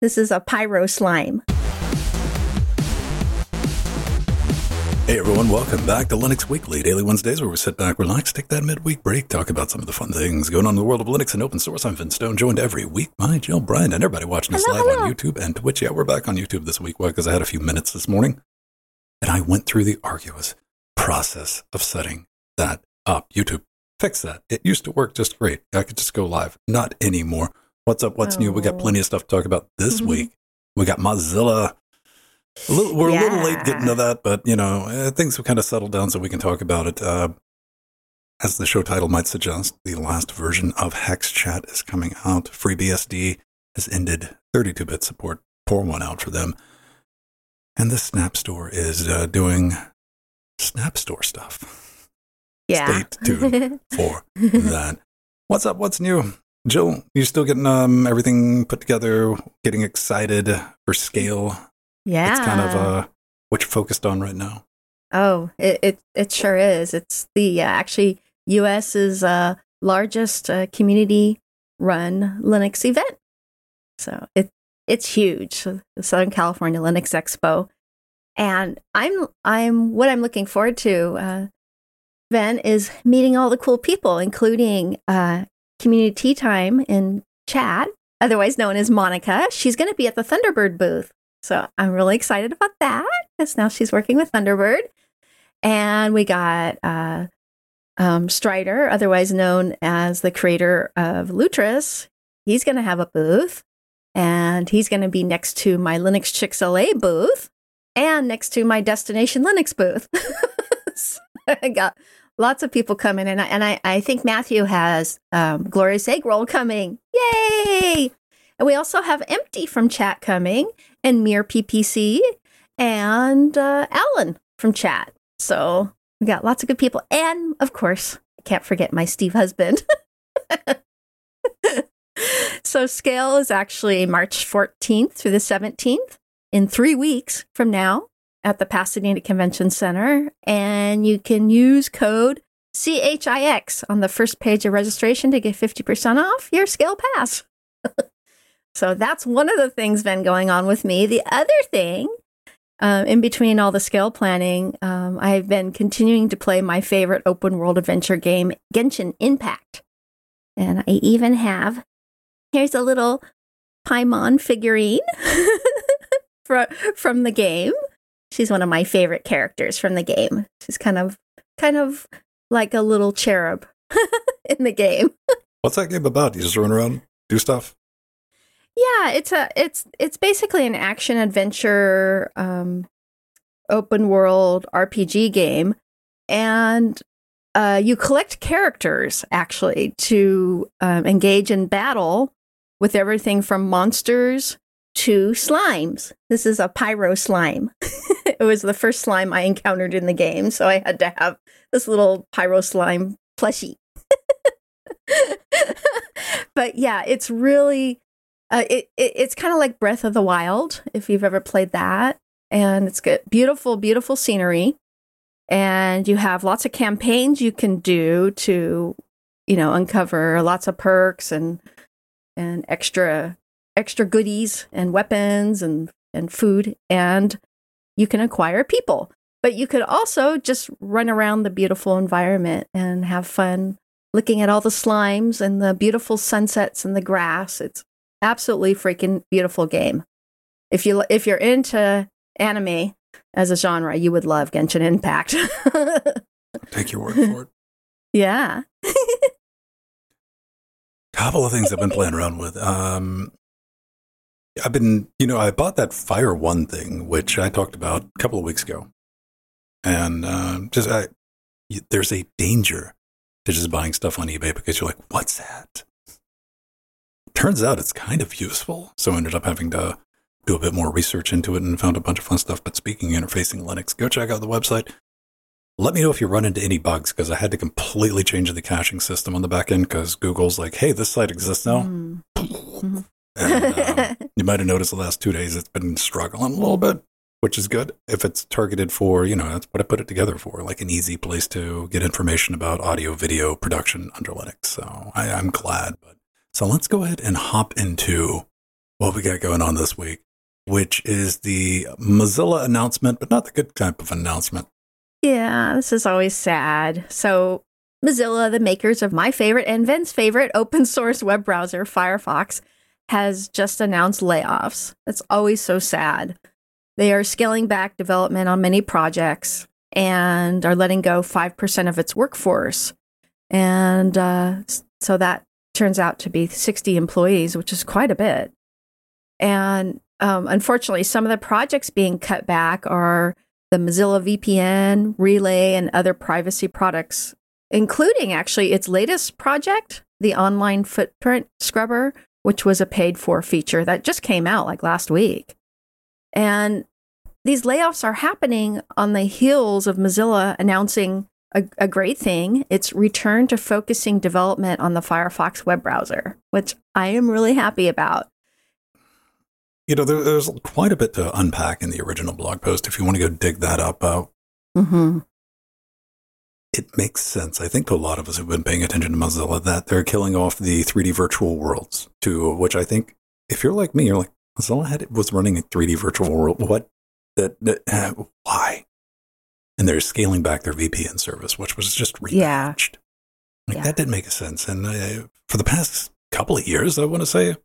This is a pyro slime. Hey everyone, welcome back to Linux Weekly, daily Wednesdays where we sit back, relax, take that midweek break, talk about some of the fun things going on in the world of Linux and open source. I'm Vince Stone, joined every week by Jill Bryan and everybody watching us Hello, live hello. on YouTube and Twitch. Yeah, we're back on YouTube this week Why? because I had a few minutes this morning and I went through the arduous process of setting that up. YouTube, fix that. It used to work just great. I could just go live. Not anymore. What's up? What's new? We got Oh. plenty of stuff to talk about this Mhm. week. We got Mozilla. A little, we're a little late getting to that, but you know uh, things have kind of settled down, so we can talk about it. Uh, as the show title might suggest, the last version of HexChat is coming out. FreeBSD has ended 32-bit support. Pour one out for them. And the Snap Store is uh, doing Snap Store stuff. Yeah. Stay tuned for that. What's up? What's new? Jill, you're still getting um, everything put together, getting excited for scale? yeah. It's kind of uh, what you're focused on right now. Oh, it, it it sure is. It's the uh, actually U.S.'s uh, largest uh, community-run Linux event. So it it's huge. The Southern California Linux Expo, and I'm I'm what I'm looking forward to. Uh, then is meeting all the cool people, including uh, community tea time in chat, otherwise known as Monica. She's going to be at the Thunderbird booth. So I'm really excited about that because now she's working with Thunderbird. And we got uh, um, Strider, otherwise known as the creator of Lutris. He's going to have a booth, and he's going to be next to my Linux Chicks LA booth and next to my Destination Linux booth. I got lots of people coming, and I, and I, I think Matthew has um, Glorious Egg Roll coming. Yay! And we also have Empty from chat coming, and Mir PPC, and uh, Alan from chat. So we got lots of good people. And of course, I can't forget my Steve husband. so Scale is actually March 14th through the 17th in three weeks from now at the Pasadena Convention Center. And you can use code CHIX on the first page of registration to get 50% off your Scale Pass. so that's one of the things been going on with me. The other thing um, in between all the scale planning, um, I've been continuing to play my favorite open world adventure game, Genshin Impact. And I even have, here's a little Paimon figurine from, from the game. She's one of my favorite characters from the game. She's kind of, kind of like a little cherub in the game. What's that game about? You just run around, do stuff? Yeah, it's a it's it's basically an action adventure um, open world RPG game, and uh, you collect characters actually to um, engage in battle with everything from monsters to slimes. This is a pyro slime. it was the first slime I encountered in the game, so I had to have this little pyro slime plushie. but yeah, it's really uh, it, it it's kind of like Breath of the Wild if you've ever played that, and it's good, beautiful, beautiful scenery, and you have lots of campaigns you can do to, you know, uncover lots of perks and and extra extra goodies and weapons and and food, and you can acquire people. But you could also just run around the beautiful environment and have fun looking at all the slimes and the beautiful sunsets and the grass. It's absolutely freaking beautiful game. If you if you're into anime as a genre, you would love Genshin Impact. Take your word for it. yeah. couple of things I've been playing around with. Um, I've been, you know, I bought that Fire One thing, which I talked about a couple of weeks ago, and uh, just I, there's a danger to just buying stuff on eBay because you're like, what's that? Turns out it's kind of useful, so I ended up having to do a bit more research into it and found a bunch of fun stuff. But speaking of interfacing Linux, go check out the website. Let me know if you run into any bugs because I had to completely change the caching system on the back end because Google's like, hey, this site exists now. Mm. And, uh, you might have noticed the last two days it's been struggling a little bit, which is good if it's targeted for, you know, that's what I put it together for, like an easy place to get information about audio video production under Linux. So I, I'm glad. But so let's go ahead and hop into what we got going on this week, which is the Mozilla announcement, but not the good type of announcement. Yeah, this is always sad. So, Mozilla, the makers of my favorite and Vin's favorite open source web browser, Firefox, has just announced layoffs. It's always so sad. They are scaling back development on many projects and are letting go 5% of its workforce. And uh, so that turns out to be 60 employees, which is quite a bit. And um, unfortunately, some of the projects being cut back are the Mozilla VPN, Relay, and other privacy products, including actually its latest project, the online footprint scrubber, which was a paid for feature that just came out like last week. And these layoffs are happening on the heels of Mozilla announcing a, a, great thing. It's return to focusing development on the Firefox web browser, which I am really happy about. You know, there, there's quite a bit to unpack in the original blog post. If you want to go dig that up, uh, mm-hmm. It makes sense. I think a lot of us who've been paying attention to Mozilla that they're killing off the 3D virtual worlds, to which I think if you're like me, you're like Mozilla had was running a 3D virtual world. What that, that uh, why? And they're scaling back their VPN service, which was just repackaged. Yeah. Like yeah. that didn't make a sense. And uh, for the past couple of years, I want to say,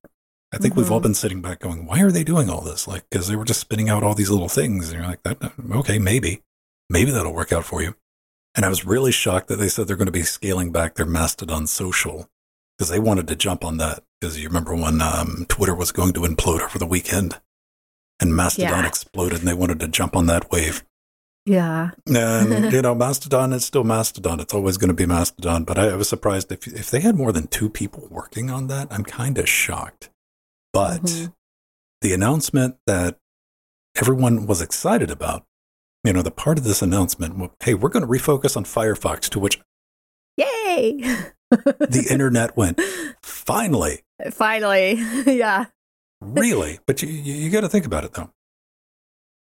I think mm-hmm. we've all mm-hmm. been sitting back going, why are they doing all this? Like, because they were just spitting out all these little things. And you're like, that, okay, maybe, maybe that'll work out for you. And I was really shocked that they said they're going to be scaling back their Mastodon social because they wanted to jump on that. Because you remember when um, Twitter was going to implode over the weekend and Mastodon yeah. exploded and they wanted to jump on that wave. Yeah. and, you know, Mastodon is still Mastodon. It's always going to be Mastodon. But I, I was surprised if, if they had more than two people working on that. I'm kind of shocked. But mm-hmm. the announcement that everyone was excited about, you know, the part of this announcement, hey, we're going to refocus on Firefox, to which, yay, the internet went, finally. Finally. yeah. really? But you, you, you got to think about it, though.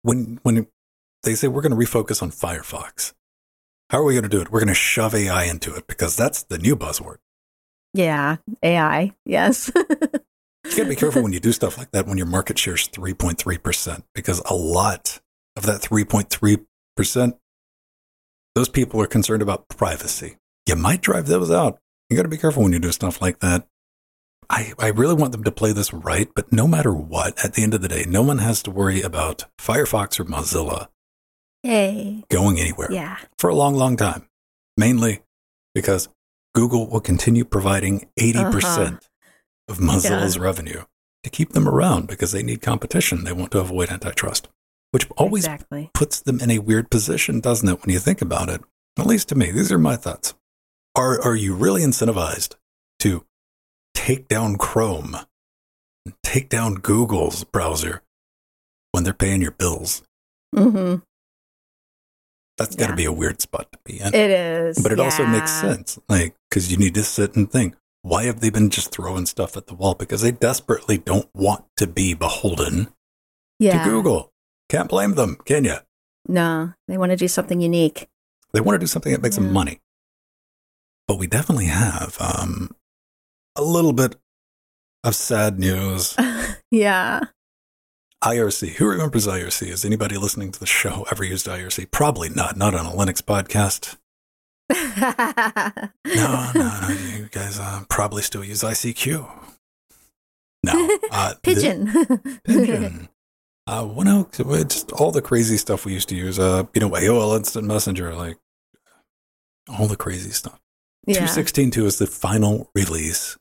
When, when they say we're going to refocus on Firefox, how are we going to do it? We're going to shove AI into it because that's the new buzzword. Yeah, AI. Yes. you got to be careful when you do stuff like that when your market share is 3.3%, because a lot of that 3.3%, those people are concerned about privacy. You might drive those out. You got to be careful when you do stuff like that. I, I really want them to play this right, but no matter what, at the end of the day, no one has to worry about Firefox or Mozilla hey. going anywhere yeah. for a long, long time. Mainly because Google will continue providing 80% uh-huh of Mozilla's yeah. revenue to keep them around because they need competition. They want to avoid antitrust, which always exactly. puts them in a weird position, doesn't it, when you think about it? At least to me, these are my thoughts. Are, are you really incentivized to take down Chrome, and take down Google's browser when they're paying your bills? Mm-hmm. That's got to be a weird spot to be in. It is. But it yeah. also makes sense. Like, because you need to sit and think, why have they been just throwing stuff at the wall? Because they desperately don't want to be beholden yeah. to Google. Can't blame them, can you? No, they want to do something unique. They want to do something that makes yeah. them money. But we definitely have um, a little bit of sad news. yeah. IRC. Who remembers IRC? Is anybody listening to the show ever used IRC? Probably not. Not on a Linux podcast no, no, no. You guys uh, probably still use ICQ. No. Uh, Pidgin. Pidgin. Uh, what else? Just all the crazy stuff we used to use. Uh, you know, AOL Instant Messenger, like all the crazy stuff. Yeah. 216.2 is the final release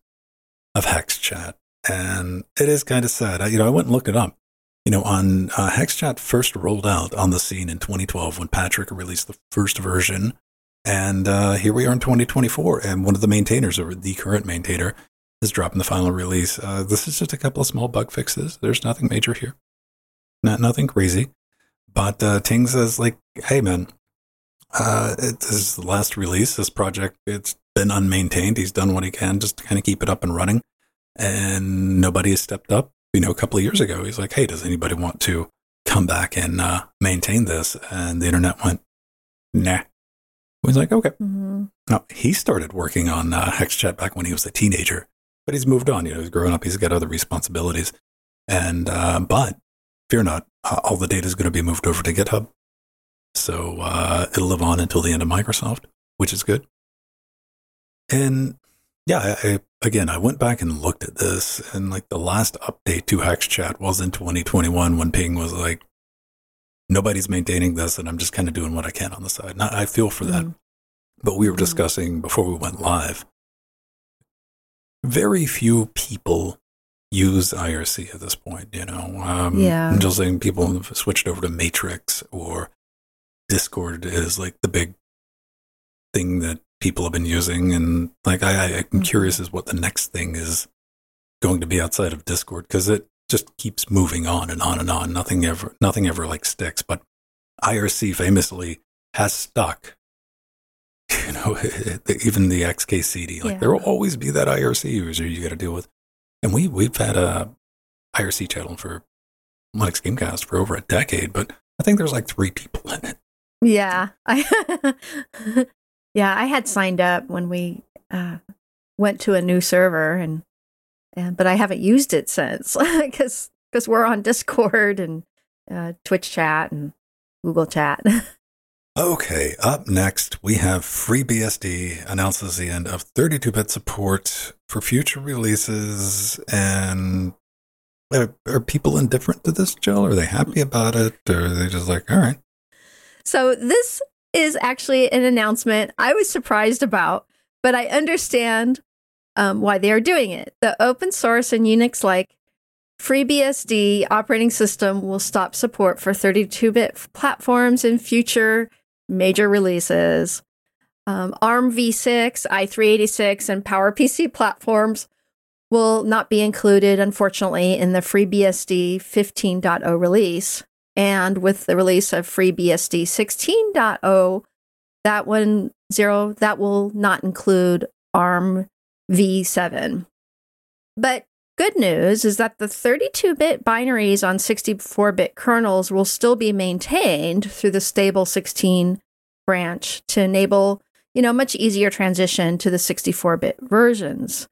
of HexChat. And it is kind of sad. I, you know, I went and looked it up. You know, on uh, HexChat first rolled out on the scene in 2012 when Patrick released the first version and uh, here we are in 2024, and one of the maintainers, or the current maintainer, is dropping the final release. Uh, this is just a couple of small bug fixes. There's nothing major here, not nothing crazy. But uh, Ting says, like, hey man, uh, it, this is the last release. This project it's been unmaintained. He's done what he can just to kind of keep it up and running, and nobody has stepped up. You know, a couple of years ago, he's like, hey, does anybody want to come back and uh, maintain this? And the internet went, nah, He's like, okay. Mm-hmm. Now, he started working on uh, HexChat back when he was a teenager, but he's moved on. You know, he's grown up, he's got other responsibilities. And uh, but fear not, uh, all the data is going to be moved over to GitHub, so uh, it'll live on until the end of Microsoft, which is good. And yeah, I, I, again, I went back and looked at this, and like the last update to HexChat was in 2021 when Ping was like, nobody's maintaining this, and I'm just kind of doing what I can on the side. And I, I feel for that. Mm. But we were Mm. discussing before we went live. Very few people use IRC at this point. You know, um, Yeah. I'm just saying people have switched over to Matrix or Discord is like the big thing that people have been using, and like I, I, I'm Mhm. curious as what the next thing is going to be outside of Discord because it just keeps moving on and on and on. Nothing ever, nothing ever like sticks. But IRC famously has stuck. You know, even the XKCD, like Yeah. there will always be that IRC user you got to deal with. And we we've had a IRC channel for Linux Gamecast for over a decade, but I think there's like three people in it. Yeah, I yeah, I had signed up when we uh, went to a new server, and, and but I haven't used it since because because we're on Discord and uh, Twitch chat and Google chat. Okay, up next we have FreeBSD announces the end of 32-bit support for future releases, and are, are people indifferent to this, Jill? Are they happy about it, or are they just like, all right? So this is actually an announcement I was surprised about, but I understand um, why they are doing it. The open source and Unix like FreeBSD operating system will stop support for 32 bit platforms in future major releases. Um, ARM v6, i386, and PowerPC platforms will not be included, unfortunately, in the FreeBSD 15.0 release. And with the release of FreeBSD 16.0, that one zero that will not include ARM v7. But good news is that the 32-bit binaries on 64-bit kernels will still be maintained through the stable 16 branch to enable, you know, much easier transition to the 64-bit versions.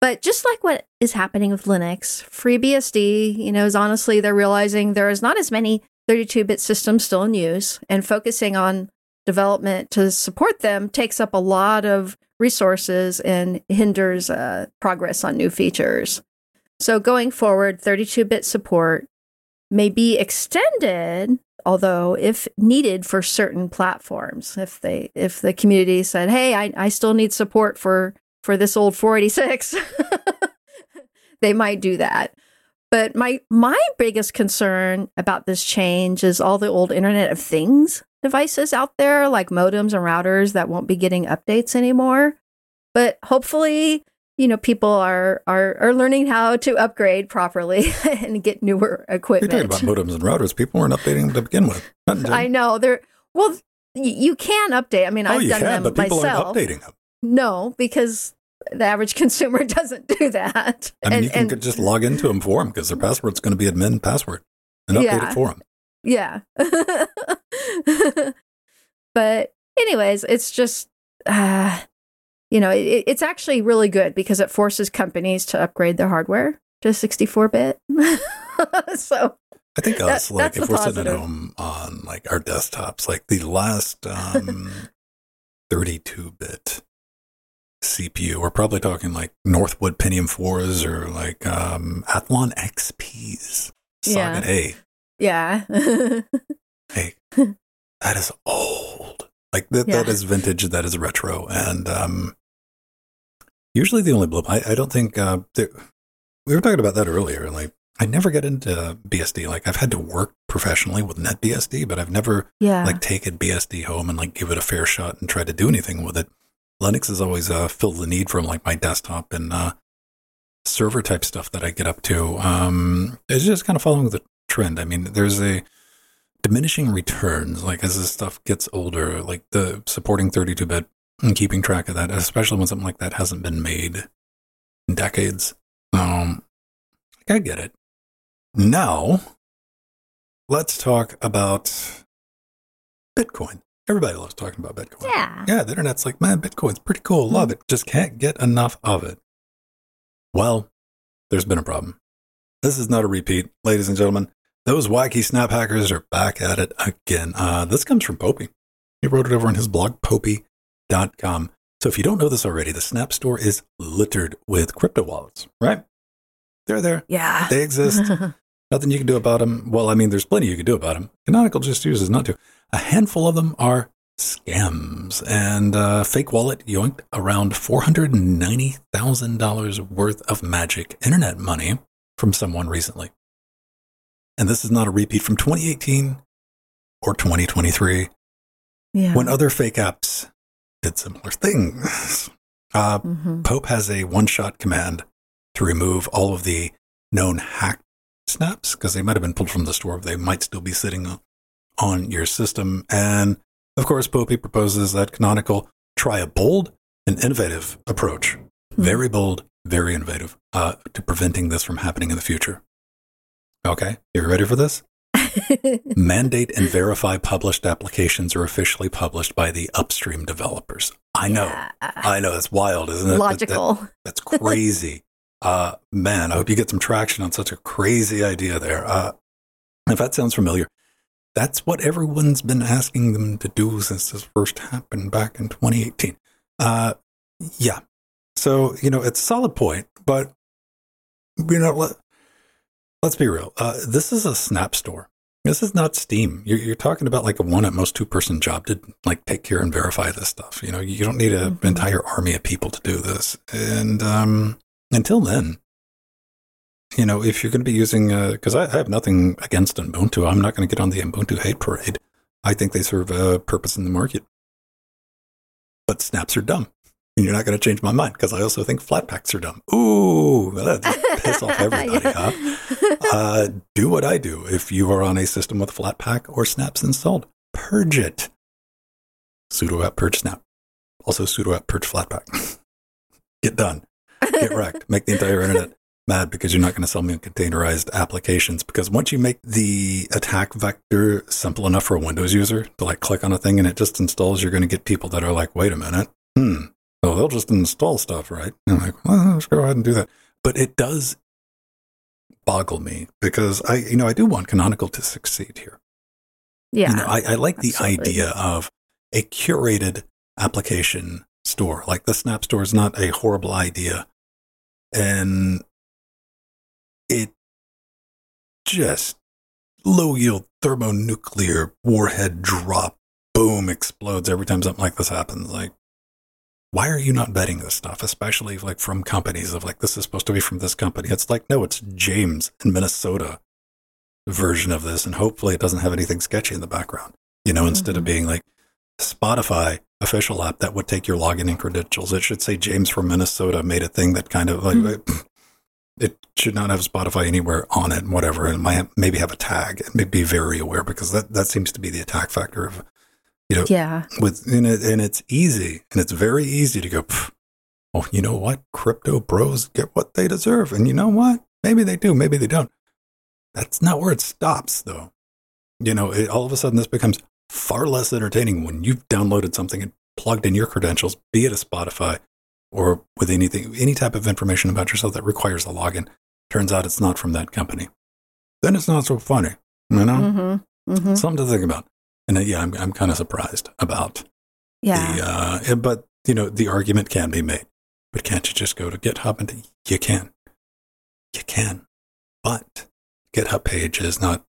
But just like what is happening with Linux, FreeBSD, you know, is honestly they're realizing there is not as many 32-bit systems still in use, and focusing on development to support them takes up a lot of resources and hinders uh, progress on new features. So going forward, 32-bit support may be extended, although if needed for certain platforms, if they if the community said, "Hey, I, I still need support for for this old 486," they might do that. But my my biggest concern about this change is all the old Internet of Things devices out there, like modems and routers that won't be getting updates anymore. But hopefully, you know, people are are are learning how to upgrade properly and get newer equipment. You're talking about modems and routers. People weren't updating them to begin with. I know they're well. You can update. I mean, oh, I've done can, them but people myself. aren't updating them. No, because the average consumer doesn't do that. I mean, and, you can and- just log into them for them because their password's going to be admin password and update Yeah. it for them. yeah. but anyways, it's just uh, you know, it, it's actually really good because it forces companies to upgrade their hardware to 64 bit. so I think That- us, like, that's if we're sitting at home on like our desktops, like the last um, 32-bit CPU, we're probably talking like Northwood Pentium 4s or like um, Athlon XPs, Yeah. A. yeah. Hey, that is old. Like that, that Yeah. is vintage. That is retro. And um, usually the only blip. I, I don't think uh, there, we were talking about that earlier. Like I never get into BSD. Like I've had to work professionally with NetBSD, but I've never yeah. like taken BSD home and like give it a fair shot and try to do anything with it. Linux has always uh, filled the need from like my desktop and uh, server type stuff that I get up to. Um, it's just kind of following the trend. I mean, there's a diminishing returns like as this stuff gets older, like the supporting 32 bit and keeping track of that, especially when something like that hasn't been made in decades. Um, I get it. Now, let's talk about Bitcoin. Everybody loves talking about Bitcoin. yeah. Yeah, the internet's like, man, Bitcoin's pretty cool. Love it. Just can't get enough of it. Well, there's been a problem. this is not a repeat, ladies and gentlemen. Those wacky snap hackers are back at it again. Uh, this comes from Popey. He wrote it over on his blog, popey.com. So if you don't know this already, the Snap Store is littered with crypto wallets, right? They're there. Yeah. They exist. Nothing you can do about them. Well, I mean, there's plenty you can do about them. Canonical just chooses not to. A handful of them are scams. And uh, Fake Wallet yoinked around $490,000 worth of magic internet money from someone recently. And this is not a repeat from 2018 or 2023 yeah. when other fake apps did similar things. Uh, hmm Pope has a one shot command to remove all of the known hacked snaps because they might have been pulled from the store. They might still be sitting on- your system. And of course, Popey proposes that Canonical try a bold and innovative approach. Very bold, very innovative uh, to preventing this from happening in the future. Okay, you ready for this? Mandate and verify published applications are officially published by the upstream developers. I know. Yeah. I know. It's wild, isn't it? That- that- Logical. that's crazy. Uh, man, I hope you get some traction on such a crazy idea there. Uh, if that sounds familiar, that's what everyone's been asking them to do since this first happened back in 2018. Uh, yeah. So, you know, it's a solid point, but, you know, let, let's be real. Uh, this is a Snap store. This is not Steam. You're, you're talking about like a one at most two person job to like take care and verify this stuff. You know, you don't need an Mhm. entire army of people to do this. And um, until then, you know, if you're going to be using, because I, I have nothing against Ubuntu, I'm not going to get on the Ubuntu hate parade. I think they serve a purpose in the market. But snaps are dumb. And you're not going to change my mind because I also think Flatpaks are dumb. Ooh, that piss off everybody, huh? uh, do what I do. If you are on a system with Flatpak or snaps installed, purge it. sudo apt purge snap. Also sudo apt purge Flatpak. Get done. Get wrecked. Make the entire internet mad because you're not going to sell me containerized applications. Because once you make the attack vector simple enough for a Windows user to like click on a thing and it just installs, you're going to get people that are like, wait a minute. Hmm. So they'll just install stuff, right? And I'm like, well, let's go ahead and do that. But it does boggle me because I, you know, I do want Canonical to succeed here. yeah. You know, I, I like the absolutely. idea of a curated application store. Like the Snap Store is not a horrible idea. And it just low yield thermonuclear warhead drop, boom, explodes every time something like this happens. Like, why are you not betting this stuff, especially like from companies of like this is supposed to be from this company? It's like, no, it's James in Minnesota version of this, and hopefully it doesn't have anything sketchy in the background. You know, instead of Mhm. being like Spotify official app that would take your login and credentials, it should say James from Minnesota made a thing that kind of like Mhm. it should not have Spotify anywhere on it, whatever, and might maybe have a tag. And be very aware because that that seems to be the attack vector of you know Yeah. with and, it, and it's easy and it's very easy to go "Pff, oh you know what crypto bros get what they deserve and you know what maybe they do maybe they don't that's not where it stops though you know it, all of a sudden this becomes far less entertaining when you've downloaded something and plugged in your credentials be it a spotify or with anything any type of information about yourself that requires a login. Turns out it's not from that company. Then it's not so funny you know? Hmm hmm something to think about. And uh, yeah i'm, I'm kind of surprised about Yeah. the, uh, but you know, the argument can be made. But can't you just go to GitHub and you can, you can, but GitHub page is not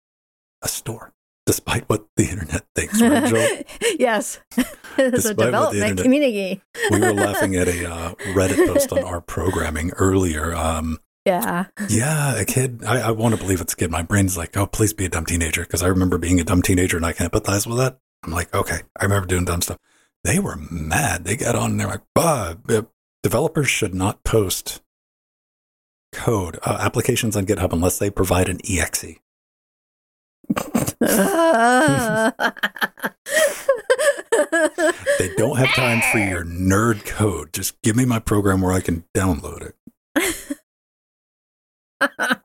a store, despite what the internet thinks. Right, yes. it's Despite what the a development internet- community. we were laughing at a uh, Reddit post on our programming earlier. Um, Yeah. yeah, a kid. I, I want to believe it's a kid. My brain's like, oh, please be a dumb teenager, because I remember being a dumb teenager and I can empathize with that. I'm like, okay, I remember doing dumb stuff. They were mad. They got on and they're like, bah, uh, developers should not post code uh, applications on GitHub unless they provide an exe. They don't have time for your nerd code. Just give me my program where I can download it. oh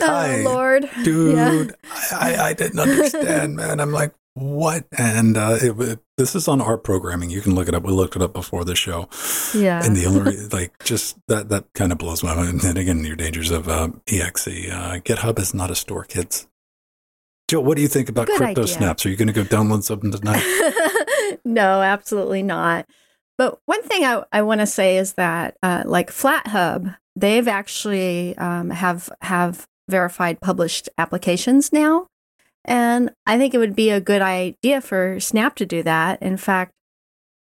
Hi, Lord, Dude, Yeah. I, I, I didn't understand, man. I'm like, what? And uh, it, it, this is on our programming. You can look it up. We looked it up before the show. Yeah. And the only like just that that kind of blows my mind. And again, your dangers of um, exe. Uh, GitHub is not a store, kids. Jill, what do you think about Good crypto idea. snaps? Are you going to go download something tonight? no, absolutely not. But one thing I, I want to say is that, uh, like FlatHub, they've actually um, have have verified published applications now, and I think it would be a good idea for Snap to do that. In fact,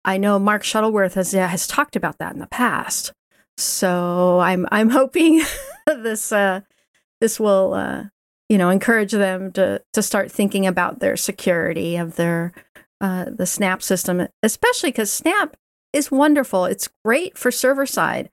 I know Mark Shuttleworth has has talked about that in the past. So I'm I'm hoping this uh, this will uh, you know encourage them to to start thinking about their security of their uh, the Snap system, especially because Snap is wonderful. It's great for server side.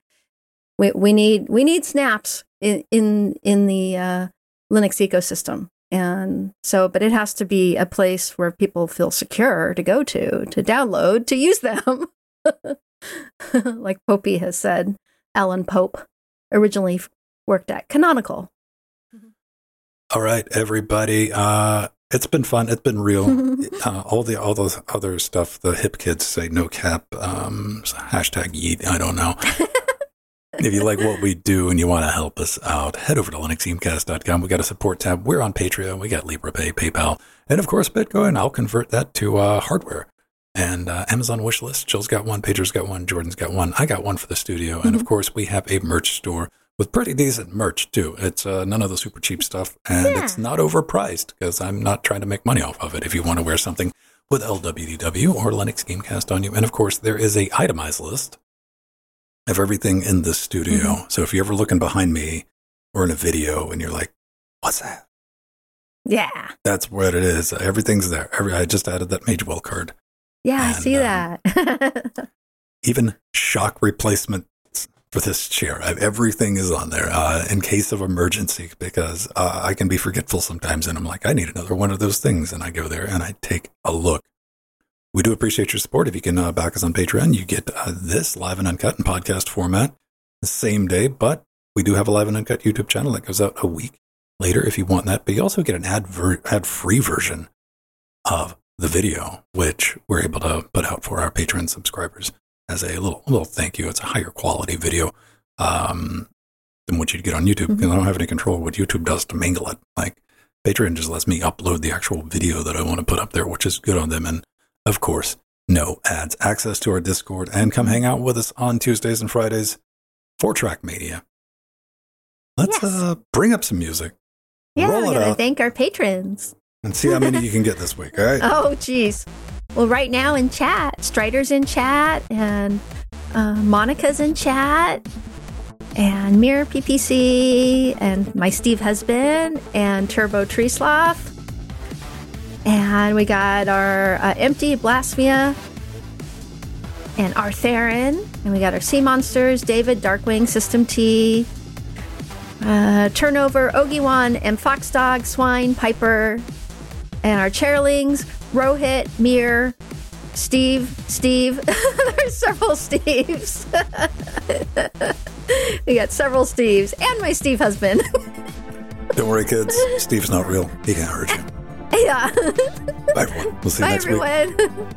We we need we need snaps in in in the uh, Linux ecosystem, and so but it has to be a place where people feel secure to go to to download to use them. like Popey has said, Alan Pope originally worked at Canonical. All right, everybody. Uh, it's been fun. It's been real. uh, all the all those other stuff. The hip kids say no cap. Um, hashtag yeet. I don't know. if you like what we do and you want to help us out, head over to linuxgamecast.com. We got a support tab. We're on Patreon. We got Liberapay, PayPal, and of course Bitcoin. I'll convert that to uh, hardware. And uh, Amazon wish list. Jill's got one. Pedro's got one. Jordan's got one. I got one for the studio. And of course, we have a merch store with pretty decent merch too. It's uh, none of the super cheap stuff, and Yeah. it's not overpriced because I'm not trying to make money off of it. If you want to wear something with LWDW or Linux Gamecast on you, and of course there is a itemized list of everything in the studio. So if you're ever looking behind me or in a video and you're like, "What's that?" Yeah, That's what it is. Everything's there. Every, I just added that Magewell card. yeah, I see um, that. even shock replacements for this chair. I, everything is on there uh, in case of emergency because uh, I can be forgetful sometimes, and I'm like, I need another one of those things, and I go there and I take a look. We do appreciate your support. If you can uh, back us on Patreon, you get uh, this live and uncut in podcast format the same day, but we do have a live and uncut YouTube channel that goes out a week later if you want that. But you also get an ad ver- ad free version of the video, which we're able to put out for our Patreon subscribers as a little little thank you. It's a higher quality video um, than what you'd get on YouTube because I don't have any control of what YouTube does to mangle it. Like Patreon just lets me upload the actual video that I want to put up there, which is good on them. And of course, no ads. Access to our Discord and come hang out with us on Tuesdays and Fridays for Track Media. Let's Yes. uh, bring up some music yeah, roll we it gotta thank our patrons. and see how many you can get this week. All right. Oh, geez. Well, right now in chat, Strider's in chat, and uh, Monica's in chat, and Mirror PPC, and my Steve husband, and Turbo Tree Sloth. And we got our uh, Empty Blasphemia, and Artherin, and we got our Sea Monsters, David, Darkwing, System T, uh, Turnover, Ogiwan, and Foxdog, Swine, Piper, and our chairlings, Rohit, Mir, Steve, Steve. There's several Steves. we got several Steves and my Steve husband. Don't worry, kids. Steve's not real. He can't hurt you. yeah. Bye, everyone. We'll see you Bye, next week. everyone.